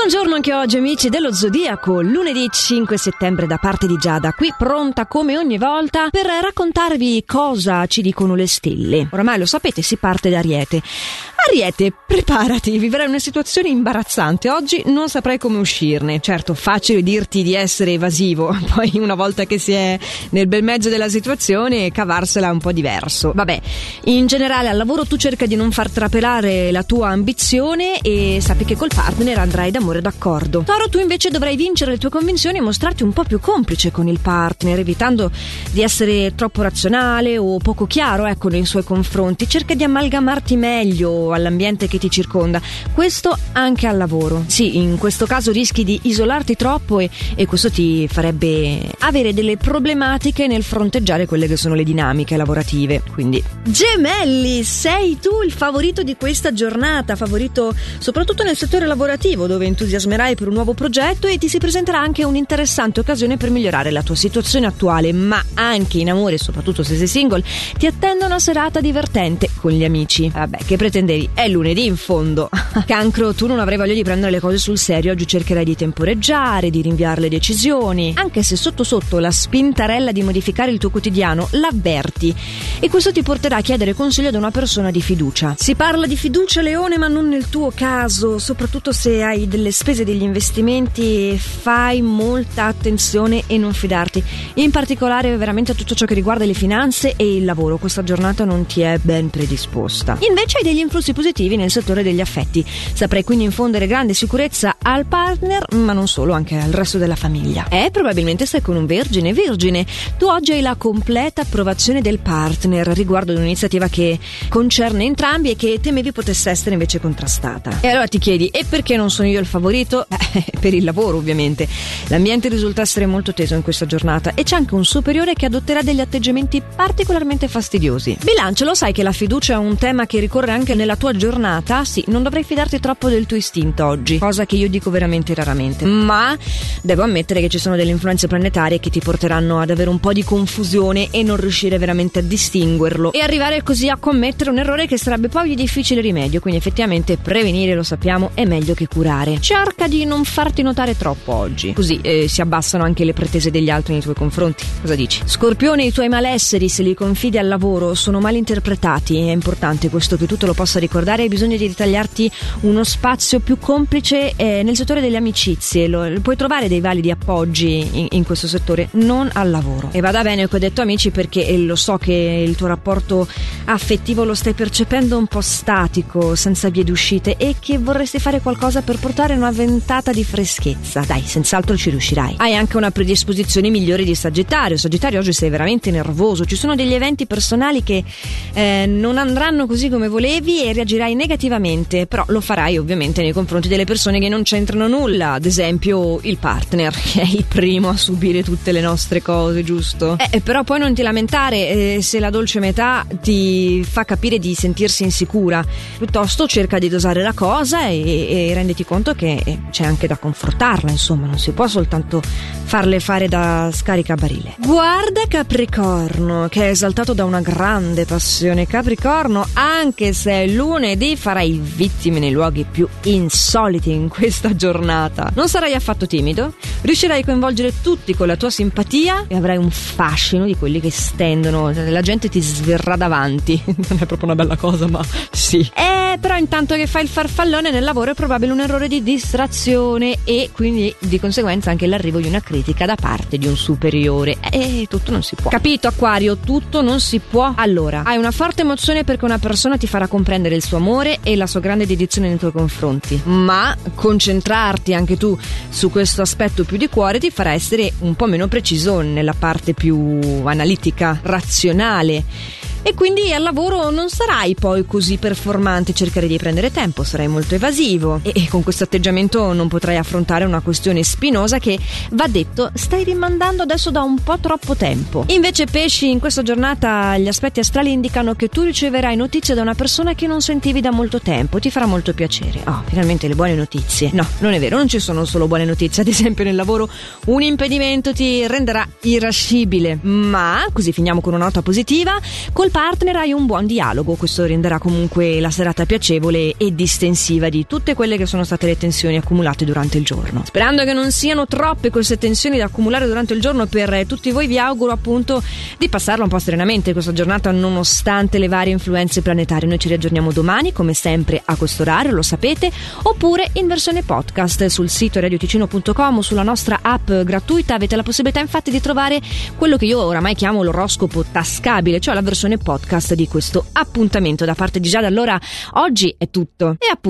Buongiorno anche oggi amici dello Zodiaco, lunedì 5 settembre da parte di Giada, qui pronta come ogni volta per raccontarvi cosa ci dicono le stelle. Oramai lo sapete, si parte da Ariete. Ariete, preparati, vivrai una situazione imbarazzante. Oggi non saprai come uscirne. Certo, facile dirti di essere evasivo, poi una volta che si è nel bel mezzo della situazione, cavarsela è un po' diverso. Vabbè, in generale al lavoro tu cerca di non far trapelare la tua ambizione e sappi che col partner andrai d'amore d'accordo. Toro, tu invece dovrai vincere le tue convinzioni e mostrarti un po' più complice con il partner, evitando di essere troppo razionale o poco chiaro, ecco, nei suoi confronti. Cerca di amalgamarti meglio all'ambiente che ti circonda. Questo anche al lavoro. Sì, in questo caso rischi di isolarti troppo e, e questo ti farebbe avere delle problematiche nel fronteggiare quelle che sono le dinamiche lavorative. Quindi, gemelli, sei tu il favorito di questa giornata, favorito soprattutto nel settore lavorativo dove entusiasmerai per un nuovo progetto e ti si presenterà anche un'interessante occasione per migliorare la tua situazione attuale, ma anche in amore, soprattutto se sei single, ti attende una serata divertente con gli amici. Vabbè, che pretendevi? È lunedì in fondo. Cancro, tu non avrai voglia di prendere le cose sul serio, oggi cercherai di temporeggiare, di rinviare le decisioni, anche se sotto sotto la spintarella di modificare il tuo quotidiano l'avverti e questo ti porterà a chiedere consiglio ad una persona di fiducia. Si parla di fiducia Leone, ma non nel tuo caso, soprattutto se hai delle spese degli investimenti, fai molta attenzione e non fidarti. In particolare veramente a tutto ciò che riguarda le finanze e il lavoro, questa giornata non ti è ben predisposta. Invece hai degli influssi positivi nel settore degli affetti. Saprai quindi infondere grande sicurezza al partner, ma non solo, anche al resto della famiglia. E probabilmente stai con un vergine. Vergine, tu oggi hai la completa approvazione del partner riguardo ad un'iniziativa che concerne entrambi e che temevi potesse essere invece contrastata. E allora ti chiedi, e perché non sono io il favorito? Eh, per il lavoro, ovviamente. L'ambiente risulta essere molto teso in questa giornata e c'è anche un superiore che adotterà degli atteggiamenti particolarmente fastidiosi. Bilancio, lo sai che la fiducia è un tema che ricorre anche nella tua giornata, sì, non dovrai fidarti troppo del tuo istinto oggi, cosa che io dico veramente raramente. Ma devo ammettere che ci sono delle influenze planetarie che ti porteranno ad avere un po' di confusione e non riuscire veramente a distinguerlo e arrivare così a commettere un errore che sarebbe poi di difficile rimedio. Quindi effettivamente prevenire, lo sappiamo, è meglio che curare. Cerca di non farti notare troppo oggi, così eh, si abbassano anche le pretese degli altri nei tuoi confronti. Cosa dici? Scorpione, i tuoi malesseri, se li confidi al lavoro, sono mal interpretati. È importante questo che tu te lo possa ricordare, hai bisogno di ritagliarti uno spazio più complice eh, nel settore delle amicizie. Lo, puoi trovare dei validi appoggi in, in, questo settore, non al lavoro. E vada bene che ho detto amici perché lo so che il tuo rapporto affettivo lo stai percependo un po' statico, senza vie d'uscite e che vorresti fare qualcosa per portare una ventata di freschezza. Dai, senz'altro ci riuscirai. Hai anche una predisposizione migliore di Sagittario. Sagittario oggi sei veramente nervoso. Ci sono degli eventi personali che eh, non andranno così come volevi e reagirai negativamente, però lo farai ovviamente nei confronti delle persone che non c'entrano nulla, ad esempio il partner, che è il primo a subire tutte le nostre cose, giusto? Eh, però poi non ti lamentare eh, se la dolce metà ti fa capire di sentirsi insicura, piuttosto cerca di dosare la cosa e, e renditi conto che c'è anche da confortarla, insomma, non si può soltanto farle fare da scaricabarile. Guarda Capricorno, che è esaltato da una grande passione. Capricorno, anche se è lunedì, farai vittime nei luoghi più insoliti in questa giornata. Non sarai affatto timido, riuscirai a coinvolgere tutti con la tua simpatia e avrai un fascino di quelli che stendono, la gente ti sverrà davanti. Non è proprio una bella cosa, ma sì. Eh, però intanto che fai il farfallone nel lavoro è probabile un errore di distrazione e quindi di conseguenza anche l'arrivo di una critica da parte di un superiore. E tutto non si può. Capito, Aquario? Tutto non si può. Allora, hai una forte emozione perché una persona ti farà comprendere il suo amore e la sua grande dedizione nei tuoi confronti. Ma concentrarti anche tu su questo aspetto più di cuore ti farà essere un po' meno preciso nella parte più analitica, razionale e quindi al lavoro non sarai poi così performante, cercherai di prendere tempo, sarai molto evasivo e, e con questo atteggiamento non potrai affrontare una questione spinosa che, va detto, stai rimandando adesso da un po' troppo tempo. Invece pesci, in questa giornata gli aspetti astrali indicano che tu riceverai notizie da una persona che non sentivi da molto tempo, ti farà molto piacere. Oh, finalmente le buone notizie. No, non è vero, non ci sono solo buone notizie, ad esempio nel lavoro un impedimento ti renderà irascibile, ma così finiamo con una nota positiva, col col partner hai un buon dialogo, questo renderà comunque la serata piacevole e distensiva di tutte quelle che sono state le tensioni accumulate durante il giorno. Sperando che non siano troppe queste tensioni da accumulare durante il giorno per tutti voi, vi auguro appunto di passarla un po' serenamente questa giornata nonostante le varie influenze planetarie. Noi ci riaggiorniamo domani, come sempre a questo orario, lo sapete, oppure in versione podcast sul sito radioticino.com o sulla nostra app gratuita. Avete la possibilità infatti di trovare quello che io oramai chiamo l'oroscopo tascabile, cioè la versione podcast di questo appuntamento da parte di Giada. Allora, oggi è tutto. E appunto